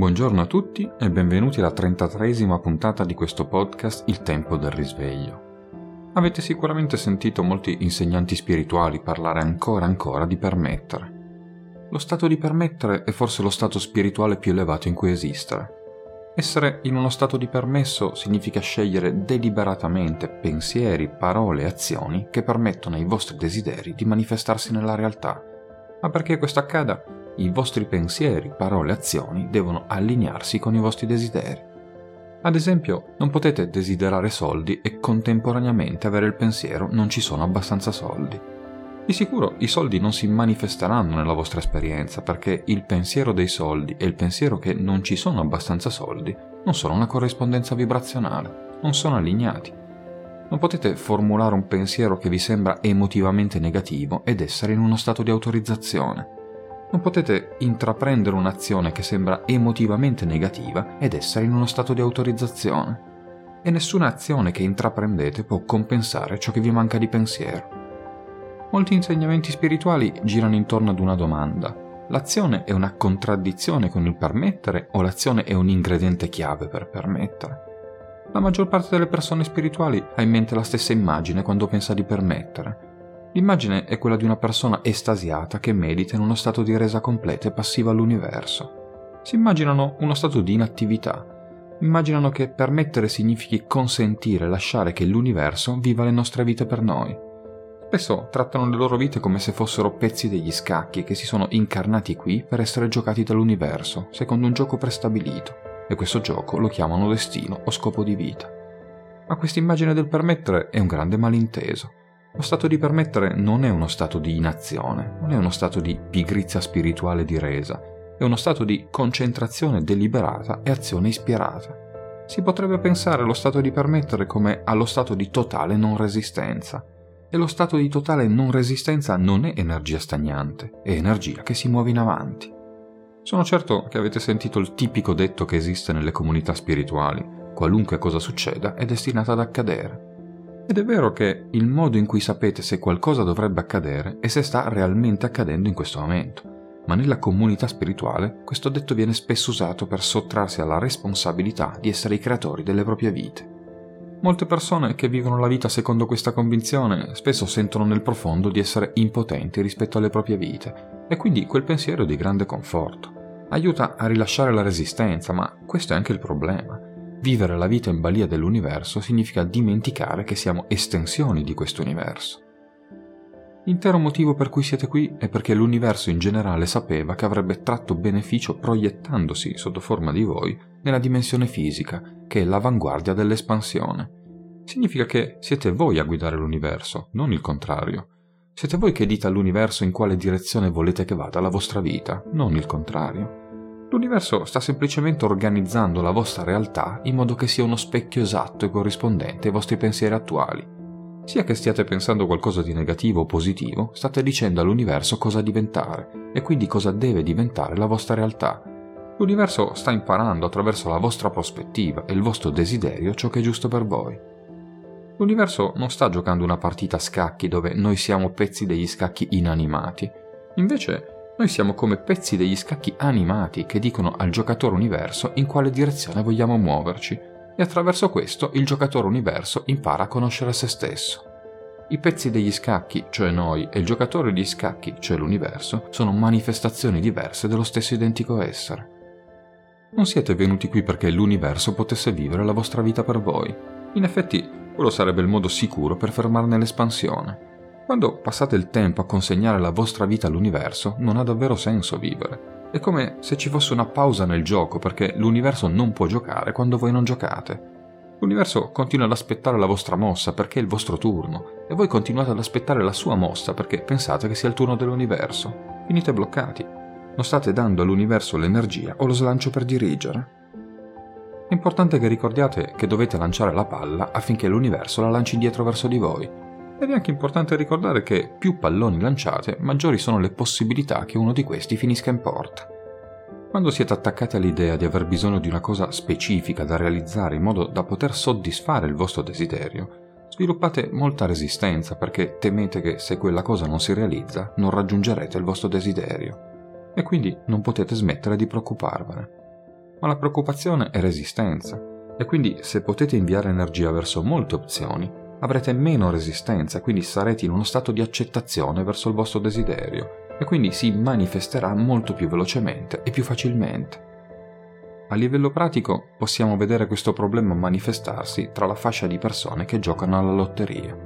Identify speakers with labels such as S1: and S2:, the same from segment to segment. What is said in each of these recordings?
S1: Buongiorno a tutti e benvenuti alla 33esima puntata di questo podcast Il tempo del risveglio. Avete sicuramente sentito molti insegnanti spirituali parlare ancora ancora di permettere. Lo stato di permettere è forse lo stato spirituale più elevato in cui esistere. Essere in uno stato di permesso significa scegliere deliberatamente pensieri, parole e azioni che permettono ai vostri desideri di manifestarsi nella realtà. Ma perché questo accada, i vostri pensieri, parole e azioni devono allinearsi con i vostri desideri. Ad esempio, non potete desiderare soldi e contemporaneamente avere il pensiero non ci sono abbastanza soldi. Di sicuro i soldi non si manifesteranno nella vostra esperienza perché il pensiero dei soldi e il pensiero che non ci sono abbastanza soldi non sono una corrispondenza vibrazionale, non sono allineati. Non potete formulare un pensiero che vi sembra emotivamente negativo ed essere in uno stato di autorizzazione. Non potete intraprendere un'azione che sembra emotivamente negativa ed essere in uno stato di autorizzazione. E nessuna azione che intraprendete può compensare ciò che vi manca di pensiero. Molti insegnamenti spirituali girano intorno ad una domanda. L'azione è una contraddizione con il permettere o l'azione è un ingrediente chiave per permettere? La maggior parte delle persone spirituali ha in mente la stessa immagine quando pensa di permettere L'immagine è quella di una persona estasiata che medita in uno stato di resa completa e passiva all'universo. Si immaginano uno stato di inattività. Immaginano che permettere significhi consentire, lasciare che l'universo viva le nostre vite per noi. Spesso trattano le loro vite come se fossero pezzi degli scacchi che si sono incarnati qui per essere giocati dall'universo, secondo un gioco prestabilito, e questo gioco lo chiamano destino o scopo di vita. Ma questa immagine del permettere è un grande malinteso. Lo stato di permettere non è uno stato di inazione, non è uno stato di pigrizia spirituale di resa, è uno stato di concentrazione deliberata e azione ispirata. Si potrebbe pensare allo stato di permettere come allo stato di totale non resistenza. E lo stato di totale non resistenza non è energia stagnante, è energia che si muove in avanti. Sono certo che avete sentito il tipico detto che esiste nelle comunità spirituali, qualunque cosa succeda è destinata ad accadere. Ed è vero che il modo in cui sapete se qualcosa dovrebbe accadere è se sta realmente accadendo in questo momento, ma nella comunità spirituale questo detto viene spesso usato per sottrarsi alla responsabilità di essere i creatori delle proprie vite. Molte persone che vivono la vita secondo questa convinzione spesso sentono nel profondo di essere impotenti rispetto alle proprie vite e quindi quel pensiero è di grande conforto. Aiuta a rilasciare la resistenza, ma questo è anche il problema. Vivere la vita in balia dell'universo significa dimenticare che siamo estensioni di questo universo. L'intero motivo per cui siete qui è perché l'universo in generale sapeva che avrebbe tratto beneficio proiettandosi sotto forma di voi nella dimensione fisica, che è l'avanguardia dell'espansione. Significa che siete voi a guidare l'universo, non il contrario. Siete voi che dite all'universo in quale direzione volete che vada la vostra vita, non il contrario. L'universo sta semplicemente organizzando la vostra realtà in modo che sia uno specchio esatto e corrispondente ai vostri pensieri attuali. Sia che stiate pensando qualcosa di negativo o positivo, state dicendo all'universo cosa diventare e quindi cosa deve diventare la vostra realtà. L'universo sta imparando attraverso la vostra prospettiva e il vostro desiderio ciò che è giusto per voi. L'universo non sta giocando una partita a scacchi dove noi siamo pezzi degli scacchi inanimati. Invece noi siamo come pezzi degli scacchi animati che dicono al giocatore universo in quale direzione vogliamo muoverci e attraverso questo il giocatore universo impara a conoscere se stesso. I pezzi degli scacchi, cioè noi, e il giocatore di scacchi, cioè l'universo, sono manifestazioni diverse dello stesso identico essere. Non siete venuti qui perché l'universo potesse vivere la vostra vita per voi. In effetti, quello sarebbe il modo sicuro per fermarne l'espansione. Quando passate il tempo a consegnare la vostra vita all'universo, non ha davvero senso vivere. È come se ci fosse una pausa nel gioco perché l'universo non può giocare quando voi non giocate. L'universo continua ad aspettare la vostra mossa perché è il vostro turno e voi continuate ad aspettare la sua mossa perché pensate che sia il turno dell'universo. Finite bloccati. Non state dando all'universo l'energia o lo slancio per dirigere. È importante che ricordiate che dovete lanciare la palla affinché l'universo la lanci indietro verso di voi ed è anche importante ricordare che più palloni lanciate, maggiori sono le possibilità che uno di questi finisca in porta. Quando siete attaccati all'idea di aver bisogno di una cosa specifica da realizzare in modo da poter soddisfare il vostro desiderio, sviluppate molta resistenza perché temete che se quella cosa non si realizza non raggiungerete il vostro desiderio e quindi non potete smettere di preoccuparvene. ma la preoccupazione è resistenza. E quindi se potete inviare energia verso molte opzioni, avrete meno resistenza, quindi sarete in uno stato di accettazione verso il vostro desiderio e quindi si manifesterà molto più velocemente e più facilmente. A livello pratico possiamo vedere questo problema manifestarsi tra la fascia di persone che giocano alla lotteria.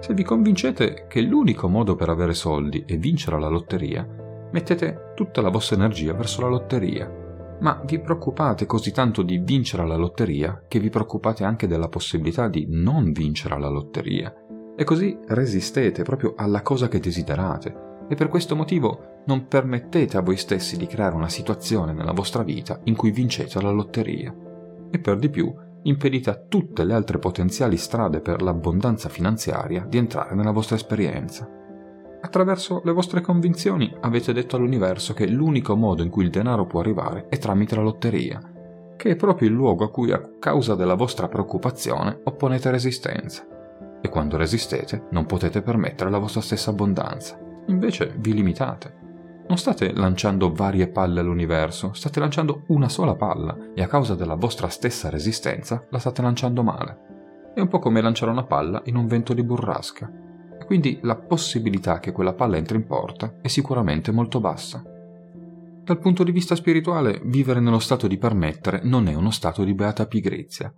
S1: Se vi convincete che l'unico modo per avere soldi è vincere alla lotteria, mettete tutta la vostra energia verso la lotteria ma vi preoccupate così tanto di vincere alla lotteria che vi preoccupate anche della possibilità di non vincere alla lotteria. E così resistete proprio alla cosa che desiderate e per questo motivo non permettete a voi stessi di creare una situazione nella vostra vita in cui vincete la lotteria. E per di più impedite a tutte le altre potenziali strade per l'abbondanza finanziaria di entrare nella vostra esperienza. Attraverso le vostre convinzioni avete detto all'universo che l'unico modo in cui il denaro può arrivare è tramite la lotteria, che è proprio il luogo a cui a causa della vostra preoccupazione opponete resistenza. E quando resistete non potete permettere la vostra stessa abbondanza. Invece vi limitate. Non state lanciando varie palle all'universo, state lanciando una sola palla e a causa della vostra stessa resistenza la state lanciando male. È un po' come lanciare una palla in un vento di burrasca quindi la possibilità che quella palla entri in porta è sicuramente molto bassa. Dal punto di vista spirituale, vivere nello stato di permettere non è uno stato di beata pigrizia.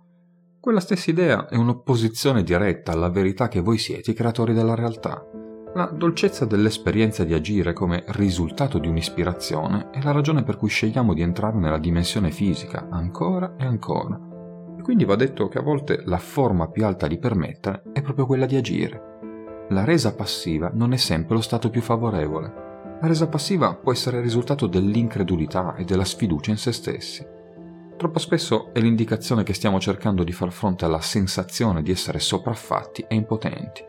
S1: Quella stessa idea è un'opposizione diretta alla verità che voi siete i creatori della realtà. La dolcezza dell'esperienza di agire come risultato di un'ispirazione è la ragione per cui scegliamo di entrare nella dimensione fisica ancora e ancora. E quindi va detto che a volte la forma più alta di permettere è proprio quella di agire la resa passiva non è sempre lo stato più favorevole. La resa passiva può essere il risultato dell'incredulità e della sfiducia in se stessi. Troppo spesso è l'indicazione che stiamo cercando di far fronte alla sensazione di essere sopraffatti e impotenti.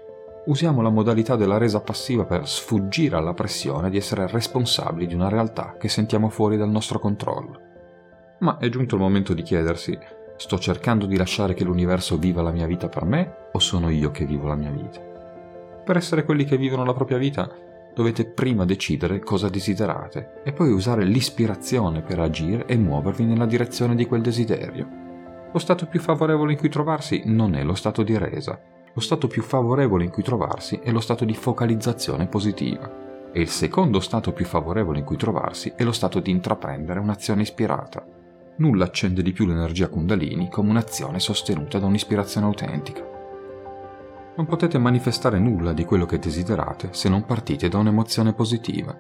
S1: Usiamo la modalità della resa passiva per sfuggire alla pressione di essere responsabili di una realtà che sentiamo fuori dal nostro controllo. Ma è giunto il momento di chiedersi, sto cercando di lasciare che l'universo viva la mia vita per me o sono io che vivo la mia vita? Per essere quelli che vivono la propria vita, dovete prima decidere cosa desiderate e poi usare l'ispirazione per agire e muovervi nella direzione di quel desiderio. Lo stato più favorevole in cui trovarsi non è lo stato di resa, lo stato più favorevole in cui trovarsi è lo stato di focalizzazione positiva e il secondo stato più favorevole in cui trovarsi è lo stato di intraprendere un'azione ispirata. Nulla accende di più l'energia kundalini come un'azione sostenuta da un'ispirazione autentica. Non potete manifestare nulla di quello che desiderate se non partite da un'emozione positiva.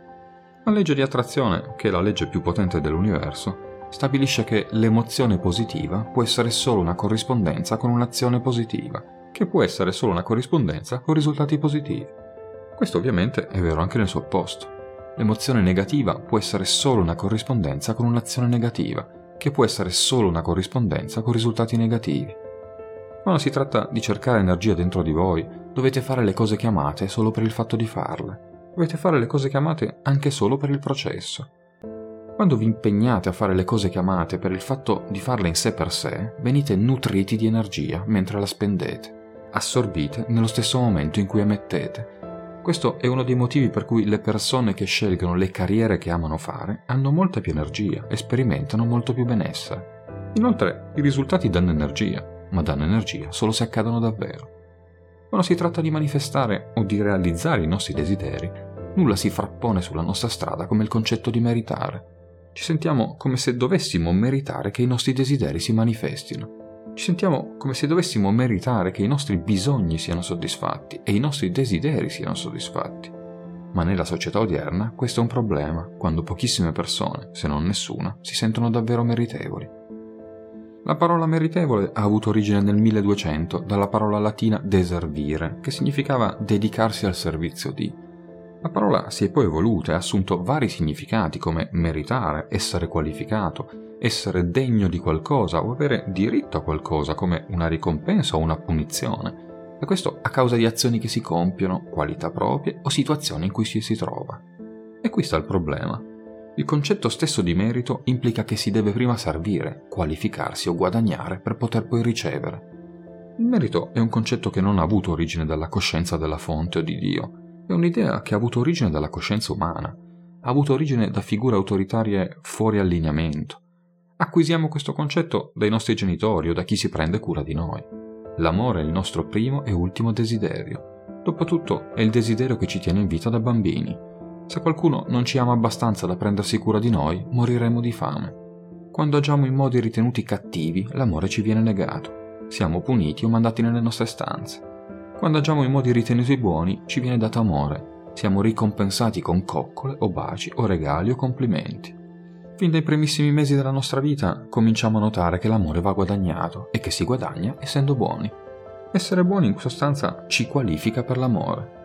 S1: La legge di attrazione, che è la legge più potente dell'universo, stabilisce che l'emozione positiva può essere solo una corrispondenza con un'azione positiva, che può essere solo una corrispondenza con risultati positivi. Questo ovviamente è vero anche nel suo opposto. L'emozione negativa può essere solo una corrispondenza con un'azione negativa, che può essere solo una corrispondenza con risultati negativi. Quando si tratta di cercare energia dentro di voi, dovete fare le cose che amate solo per il fatto di farle. Dovete fare le cose che amate anche solo per il processo. Quando vi impegnate a fare le cose che amate per il fatto di farle in sé per sé, venite nutriti di energia mentre la spendete. Assorbite nello stesso momento in cui emettete. Questo è uno dei motivi per cui le persone che scelgono le carriere che amano fare hanno molta più energia e sperimentano molto più benessere. Inoltre, i risultati danno energia ma danno energia solo se accadono davvero. Quando si tratta di manifestare o di realizzare i nostri desideri, nulla si frappone sulla nostra strada come il concetto di meritare. Ci sentiamo come se dovessimo meritare che i nostri desideri si manifestino. Ci sentiamo come se dovessimo meritare che i nostri bisogni siano soddisfatti e i nostri desideri siano soddisfatti. Ma nella società odierna questo è un problema, quando pochissime persone, se non nessuna, si sentono davvero meritevoli. La parola meritevole ha avuto origine nel 1200 dalla parola latina deservire, che significava dedicarsi al servizio di. La parola si è poi evoluta e ha assunto vari significati come meritare, essere qualificato, essere degno di qualcosa o avere diritto a qualcosa come una ricompensa o una punizione. E questo a causa di azioni che si compiono, qualità proprie o situazioni in cui ci si trova. E qui sta il problema. Il concetto stesso di merito implica che si deve prima servire, qualificarsi o guadagnare per poter poi ricevere. Il merito è un concetto che non ha avuto origine dalla coscienza della fonte o di Dio, è un'idea che ha avuto origine dalla coscienza umana, ha avuto origine da figure autoritarie fuori allineamento, Acquisiamo questo concetto dai nostri genitori o da chi si prende cura di noi. L'amore è il nostro primo e ultimo desiderio. Dopotutto è il desiderio che ci tiene in vita da bambini. Se qualcuno non ci ama abbastanza da prendersi cura di noi, moriremo di fame. Quando agiamo in modi ritenuti cattivi, l'amore ci viene negato. Siamo puniti o mandati nelle nostre stanze. Quando agiamo in modi ritenuti buoni, ci viene dato amore. Siamo ricompensati con coccole o baci o regali o complimenti. Fin dai primissimi mesi della nostra vita cominciamo a notare che l'amore va guadagnato e che si guadagna essendo buoni. Essere buoni in sostanza ci qualifica per l'amore.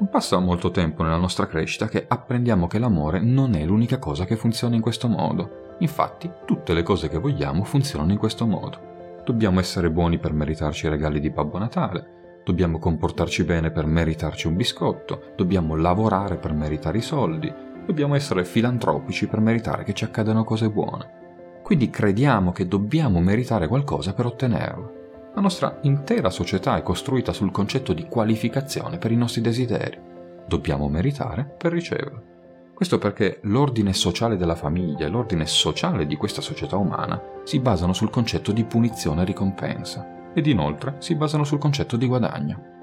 S1: Non passa molto tempo nella nostra crescita che apprendiamo che l'amore non è l'unica cosa che funziona in questo modo. Infatti, tutte le cose che vogliamo funzionano in questo modo. Dobbiamo essere buoni per meritarci i regali di Babbo Natale, dobbiamo comportarci bene per meritarci un biscotto, dobbiamo lavorare per meritare i soldi, dobbiamo essere filantropici per meritare che ci accadano cose buone. Quindi crediamo che dobbiamo meritare qualcosa per ottenerlo. La nostra intera società è costruita sul concetto di qualificazione per i nostri desideri. Dobbiamo meritare per ricevere. Questo perché l'ordine sociale della famiglia e l'ordine sociale di questa società umana si basano sul concetto di punizione e ricompensa ed inoltre si basano sul concetto di guadagno.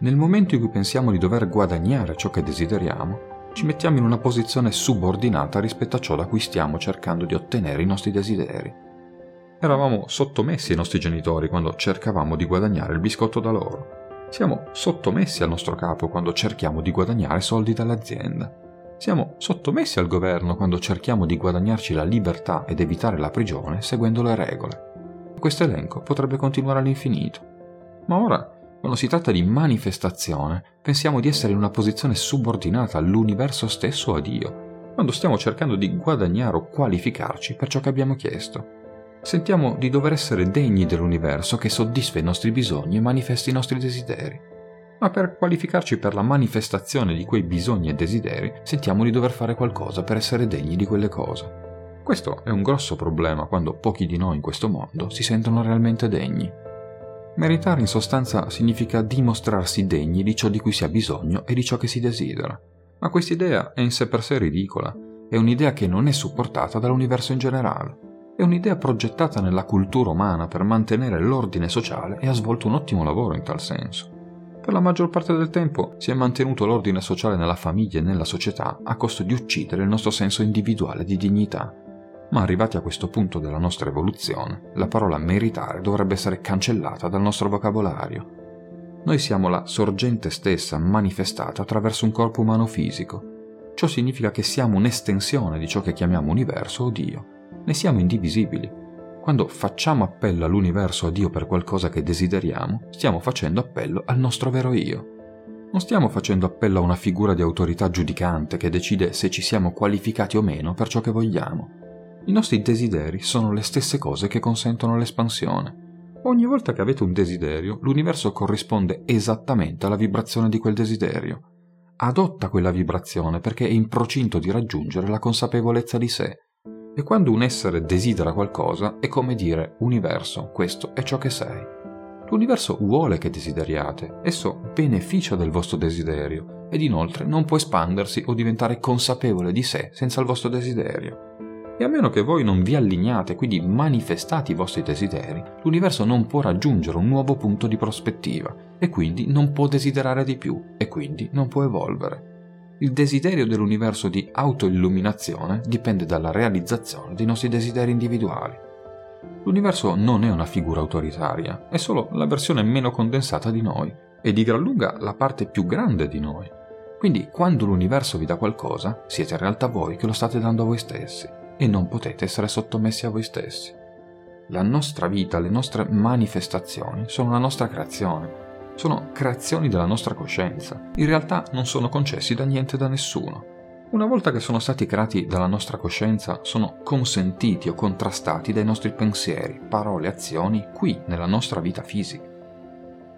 S1: Nel momento in cui pensiamo di dover guadagnare ciò che desideriamo, ci mettiamo in una posizione subordinata rispetto a ciò da cui stiamo cercando di ottenere i nostri desideri. Eravamo sottomessi ai nostri genitori quando cercavamo di guadagnare il biscotto da loro. Siamo sottomessi al nostro capo quando cerchiamo di guadagnare soldi dall'azienda. Siamo sottomessi al governo quando cerchiamo di guadagnarci la libertà ed evitare la prigione seguendo le regole. Questo elenco potrebbe continuare all'infinito. Ma ora, quando si tratta di manifestazione, pensiamo di essere in una posizione subordinata all'universo stesso o a Dio, quando stiamo cercando di guadagnare o qualificarci per ciò che abbiamo chiesto. Sentiamo di dover essere degni dell'universo che soddisfa i nostri bisogni e manifesti i nostri desideri ma per qualificarci per la manifestazione di quei bisogni e desideri sentiamo di dover fare qualcosa per essere degni di quelle cose. Questo è un grosso problema quando pochi di noi in questo mondo si sentono realmente degni. Meritare in sostanza significa dimostrarsi degni di ciò di cui si ha bisogno e di ciò che si desidera. Ma quest'idea è in sé per sé ridicola, è un'idea che non è supportata dall'universo in generale, è un'idea progettata nella cultura umana per mantenere l'ordine sociale e ha svolto un ottimo lavoro in tal senso. Per la maggior parte del tempo si è mantenuto l'ordine sociale nella famiglia e nella società a costo di uccidere il nostro senso individuale di dignità. Ma arrivati a questo punto della nostra evoluzione, la parola meritare dovrebbe essere cancellata dal nostro vocabolario. Noi siamo la sorgente stessa manifestata attraverso un corpo umano fisico. Ciò significa che siamo un'estensione di ciò che chiamiamo universo o Dio. Ne siamo indivisibili quando facciamo appello all'universo a Dio per qualcosa che desideriamo, stiamo facendo appello al nostro vero io. Non stiamo facendo appello a una figura di autorità giudicante che decide se ci siamo qualificati o meno per ciò che vogliamo. I nostri desideri sono le stesse cose che consentono l'espansione. Ogni volta che avete un desiderio, l'universo corrisponde esattamente alla vibrazione di quel desiderio. Adotta quella vibrazione perché è in procinto di raggiungere la consapevolezza di sé e quando un essere desidera qualcosa è come dire universo, questo è ciò che sei. L'universo vuole che desideriate, esso beneficia del vostro desiderio ed inoltre non può espandersi o diventare consapevole di sé senza il vostro desiderio. E a meno che voi non vi allineate, quindi manifestate i vostri desideri, l'universo non può raggiungere un nuovo punto di prospettiva e quindi non può desiderare di più e quindi non può evolvere. Il desiderio dell'universo di autoilluminazione dipende dalla realizzazione dei nostri desideri individuali. L'universo non è una figura autoritaria, è solo la versione meno condensata di noi e di gran lunga la parte più grande di noi. Quindi quando l'universo vi dà qualcosa, siete in realtà voi che lo state dando a voi stessi e non potete essere sottomessi a voi stessi. La nostra vita, le nostre manifestazioni sono la nostra creazione sono creazioni della nostra coscienza. In realtà non sono concessi da niente da nessuno. Una volta che sono stati creati dalla nostra coscienza, sono consentiti o contrastati dai nostri pensieri, parole, azioni qui nella nostra vita fisica.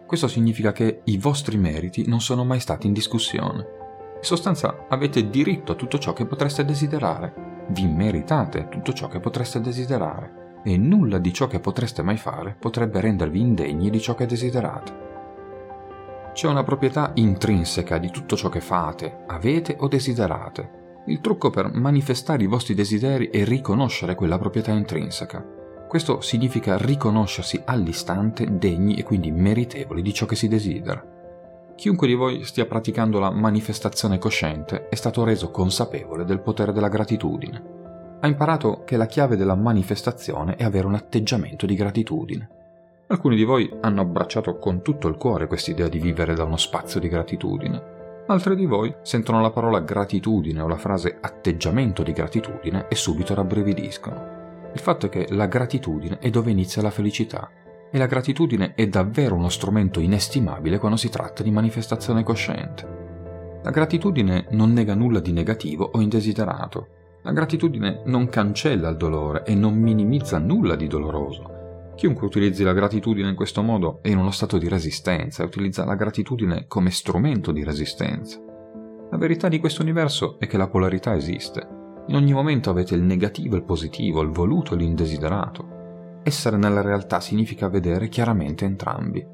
S1: Questo significa che i vostri meriti non sono mai stati in discussione. In sostanza avete diritto a tutto ciò che potreste desiderare, vi meritate tutto ciò che potreste desiderare e nulla di ciò che potreste mai fare potrebbe rendervi indegni di ciò che desiderate. C'è una proprietà intrinseca di tutto ciò che fate, avete o desiderate. Il trucco per manifestare i vostri desideri è riconoscere quella proprietà intrinseca. Questo significa riconoscersi all'istante degni e quindi meritevoli di ciò che si desidera. Chiunque di voi stia praticando la manifestazione cosciente è stato reso consapevole del potere della gratitudine. Ha imparato che la chiave della manifestazione è avere un atteggiamento di gratitudine. Alcuni di voi hanno abbracciato con tutto il cuore quest'idea di vivere da uno spazio di gratitudine. Altri di voi sentono la parola gratitudine o la frase atteggiamento di gratitudine e subito rabbrividiscono. Il fatto è che la gratitudine è dove inizia la felicità e la gratitudine è davvero uno strumento inestimabile quando si tratta di manifestazione cosciente. La gratitudine non nega nulla di negativo o indesiderato. La gratitudine non cancella il dolore e non minimizza nulla di doloroso. Chiunque utilizzi la gratitudine in questo modo è in uno stato di resistenza e utilizza la gratitudine come strumento di resistenza. La verità di questo universo è che la polarità esiste. In ogni momento avete il negativo e il positivo, il voluto e l'indesiderato. Essere nella realtà significa vedere chiaramente entrambi.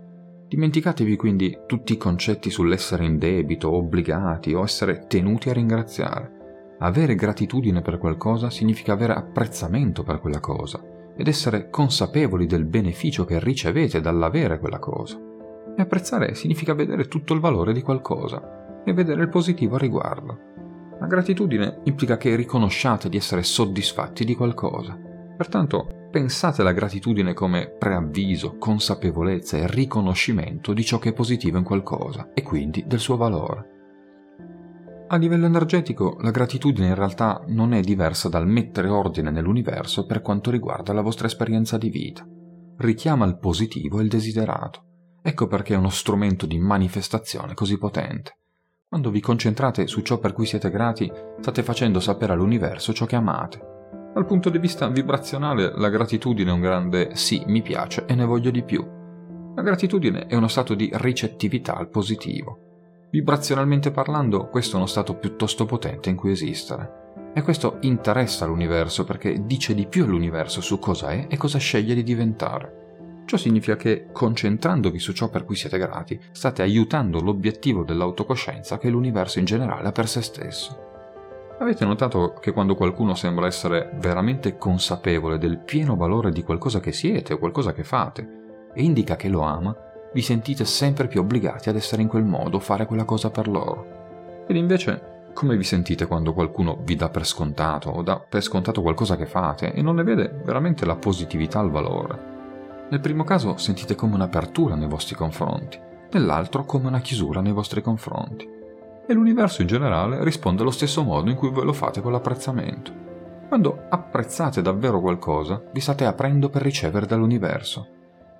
S1: Dimenticatevi quindi tutti i concetti sull'essere in debito, obbligati o essere tenuti a ringraziare. Avere gratitudine per qualcosa significa avere apprezzamento per quella cosa ed essere consapevoli del beneficio che ricevete dall'avere quella cosa. E apprezzare significa vedere tutto il valore di qualcosa e vedere il positivo a riguardo. La gratitudine implica che riconosciate di essere soddisfatti di qualcosa. Pertanto pensate alla gratitudine come preavviso, consapevolezza e riconoscimento di ciò che è positivo in qualcosa e quindi del suo valore. A livello energetico, la gratitudine in realtà non è diversa dal mettere ordine nell'universo per quanto riguarda la vostra esperienza di vita. Richiama il positivo e il desiderato. Ecco perché è uno strumento di manifestazione così potente. Quando vi concentrate su ciò per cui siete grati, state facendo sapere all'universo ciò che amate dal punto di vista vibrazionale, la gratitudine è un grande sì, mi piace e ne voglio di più. La gratitudine è uno stato di ricettività al positivo. Vibrazionalmente parlando, questo è uno stato piuttosto potente in cui esistere. E questo interessa l'universo perché dice di più all'universo su cosa è e cosa sceglie di diventare. Ciò significa che, concentrandovi su ciò per cui siete grati, state aiutando l'obiettivo dell'autocoscienza che l'universo in generale ha per se stesso. Avete notato che quando qualcuno sembra essere veramente consapevole del pieno valore di qualcosa che siete o qualcosa che fate e indica che lo ama, vi sentite sempre più obbligati ad essere in quel modo, fare quella cosa per loro. Ed invece, come vi sentite quando qualcuno vi dà per scontato o dà per scontato qualcosa che fate e non ne vede veramente la positività al valore? Nel primo caso sentite come un'apertura nei vostri confronti, nell'altro come una chiusura nei vostri confronti e l'universo in generale risponde allo stesso modo in cui voi lo fate con l'apprezzamento. Quando apprezzate davvero qualcosa, vi state aprendo per ricevere dall'universo.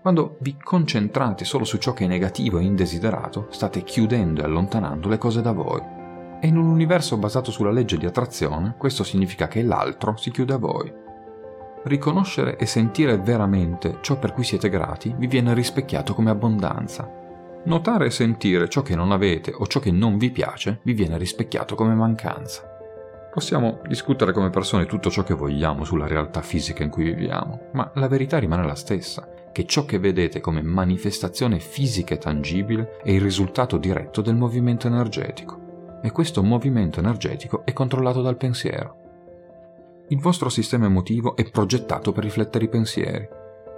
S1: Quando vi concentrate solo su ciò che è negativo e indesiderato, state chiudendo e allontanando le cose da voi. E in un universo basato sulla legge di attrazione, questo significa che l'altro si chiude a voi. Riconoscere e sentire veramente ciò per cui siete grati vi viene rispecchiato come abbondanza, Notare e sentire ciò che non avete o ciò che non vi piace vi viene rispecchiato come mancanza. Possiamo discutere come persone tutto ciò che vogliamo sulla realtà fisica in cui viviamo, ma la verità rimane la stessa, che ciò che vedete come manifestazione fisica e tangibile è il risultato diretto del movimento energetico. E questo movimento energetico è controllato dal pensiero. Il vostro sistema emotivo è progettato per riflettere i pensieri,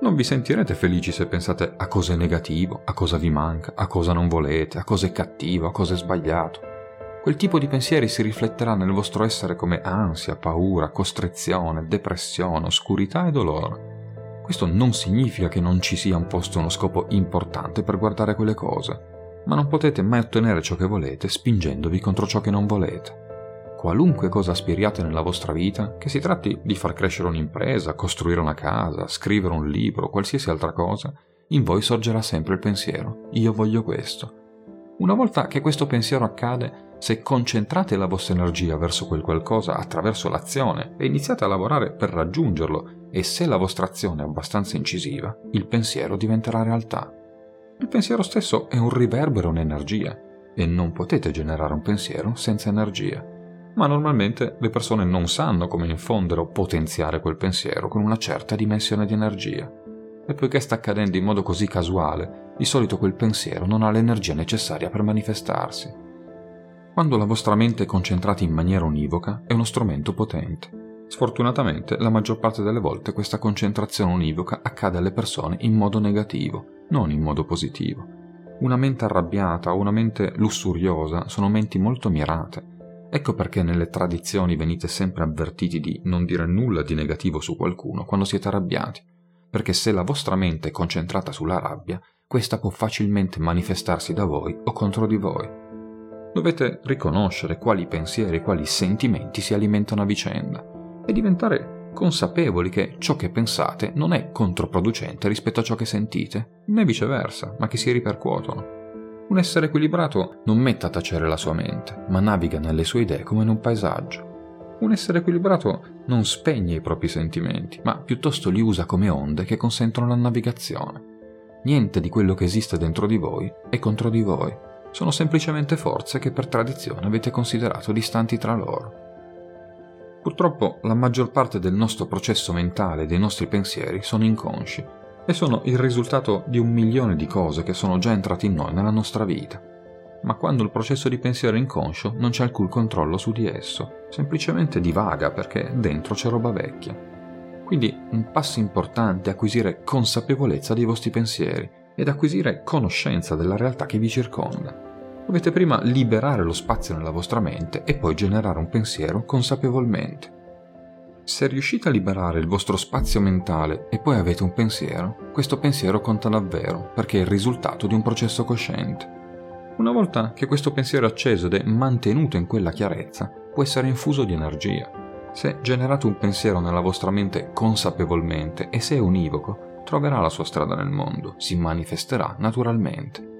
S1: non vi sentirete felici se pensate a cosa è negativo, a cosa vi manca, a cosa non volete, a cosa è cattivo, a cosa è sbagliato. Quel tipo di pensieri si rifletterà nel vostro essere come ansia, paura, costrizione, depressione, oscurità e dolore. Questo non significa che non ci sia un posto uno scopo importante per guardare quelle cose, ma non potete mai ottenere ciò che volete spingendovi contro ciò che non volete qualunque cosa aspiriate nella vostra vita, che si tratti di far crescere un'impresa, costruire una casa, scrivere un libro, qualsiasi altra cosa, in voi sorgerà sempre il pensiero, io voglio questo. Una volta che questo pensiero accade, se concentrate la vostra energia verso quel qualcosa attraverso l'azione e iniziate a lavorare per raggiungerlo, e se la vostra azione è abbastanza incisiva, il pensiero diventerà realtà. Il pensiero stesso è un riverbero, un'energia, e non potete generare un pensiero senza energia ma normalmente le persone non sanno come infondere o potenziare quel pensiero con una certa dimensione di energia. E poiché sta accadendo in modo così casuale, di solito quel pensiero non ha l'energia necessaria per manifestarsi. Quando la vostra mente è concentrata in maniera univoca è uno strumento potente. Sfortunatamente la maggior parte delle volte questa concentrazione univoca accade alle persone in modo negativo, non in modo positivo. Una mente arrabbiata o una mente lussuriosa sono menti molto mirate. Ecco perché nelle tradizioni venite sempre avvertiti di non dire nulla di negativo su qualcuno quando siete arrabbiati, perché se la vostra mente è concentrata sulla rabbia, questa può facilmente manifestarsi da voi o contro di voi. Dovete riconoscere quali pensieri e quali sentimenti si alimentano a vicenda e diventare consapevoli che ciò che pensate non è controproducente rispetto a ciò che sentite, né viceversa, ma che si ripercuotono. Un essere equilibrato non mette a tacere la sua mente, ma naviga nelle sue idee come in un paesaggio. Un essere equilibrato non spegne i propri sentimenti, ma piuttosto li usa come onde che consentono la navigazione. Niente di quello che esiste dentro di voi è contro di voi sono semplicemente forze che per tradizione avete considerato distanti tra loro. Purtroppo la maggior parte del nostro processo mentale e dei nostri pensieri sono inconsci e sono il risultato di un milione di cose che sono già entrate in noi nella nostra vita. Ma quando il processo di pensiero è inconscio non c'è alcun controllo su di esso, semplicemente divaga perché dentro c'è roba vecchia. Quindi un passo importante è acquisire consapevolezza dei vostri pensieri ed acquisire conoscenza della realtà che vi circonda. Dovete prima liberare lo spazio nella vostra mente e poi generare un pensiero consapevolmente. Se riuscite a liberare il vostro spazio mentale e poi avete un pensiero, questo pensiero conta davvero perché è il risultato di un processo cosciente. Una volta che questo pensiero è acceso ed è mantenuto in quella chiarezza, può essere infuso di energia. Se generate un pensiero nella vostra mente consapevolmente e se è univoco, troverà la sua strada nel mondo, si manifesterà naturalmente.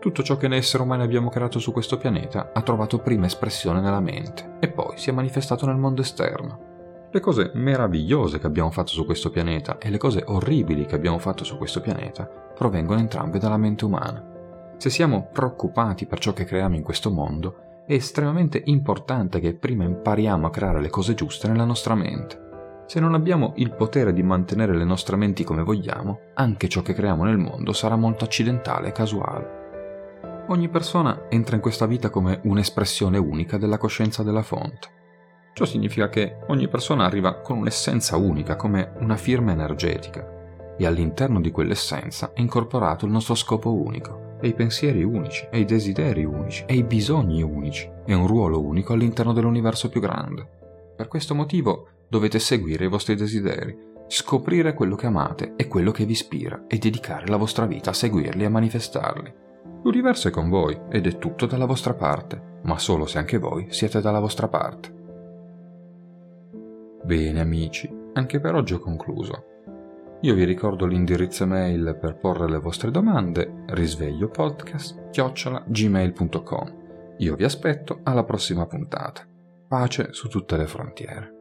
S1: Tutto ciò che noi esseri umani abbiamo creato su questo pianeta ha trovato prima espressione nella mente e poi si è manifestato nel mondo esterno. Le cose meravigliose che abbiamo fatto su questo pianeta e le cose orribili che abbiamo fatto su questo pianeta provengono entrambe dalla mente umana. Se siamo preoccupati per ciò che creiamo in questo mondo, è estremamente importante che prima impariamo a creare le cose giuste nella nostra mente. Se non abbiamo il potere di mantenere le nostre menti come vogliamo, anche ciò che creiamo nel mondo sarà molto accidentale e casuale. Ogni persona entra in questa vita come un'espressione unica della coscienza della fonte. Ciò significa che ogni persona arriva con un'essenza unica, come una firma energetica, e all'interno di quell'essenza è incorporato il nostro scopo unico, e i pensieri unici, e i desideri unici, e i bisogni unici, e un ruolo unico all'interno dell'universo più grande. Per questo motivo dovete seguire i vostri desideri, scoprire quello che amate e quello che vi ispira e dedicare la vostra vita a seguirli e a manifestarli. L'universo è con voi ed è tutto dalla vostra parte, ma solo se anche voi siete dalla vostra parte. Bene amici, anche per oggi ho concluso. Io vi ricordo l'indirizzo mail per porre le vostre domande, risvegliopodcast.gmail.com. Io vi aspetto alla prossima puntata. Pace su tutte le frontiere.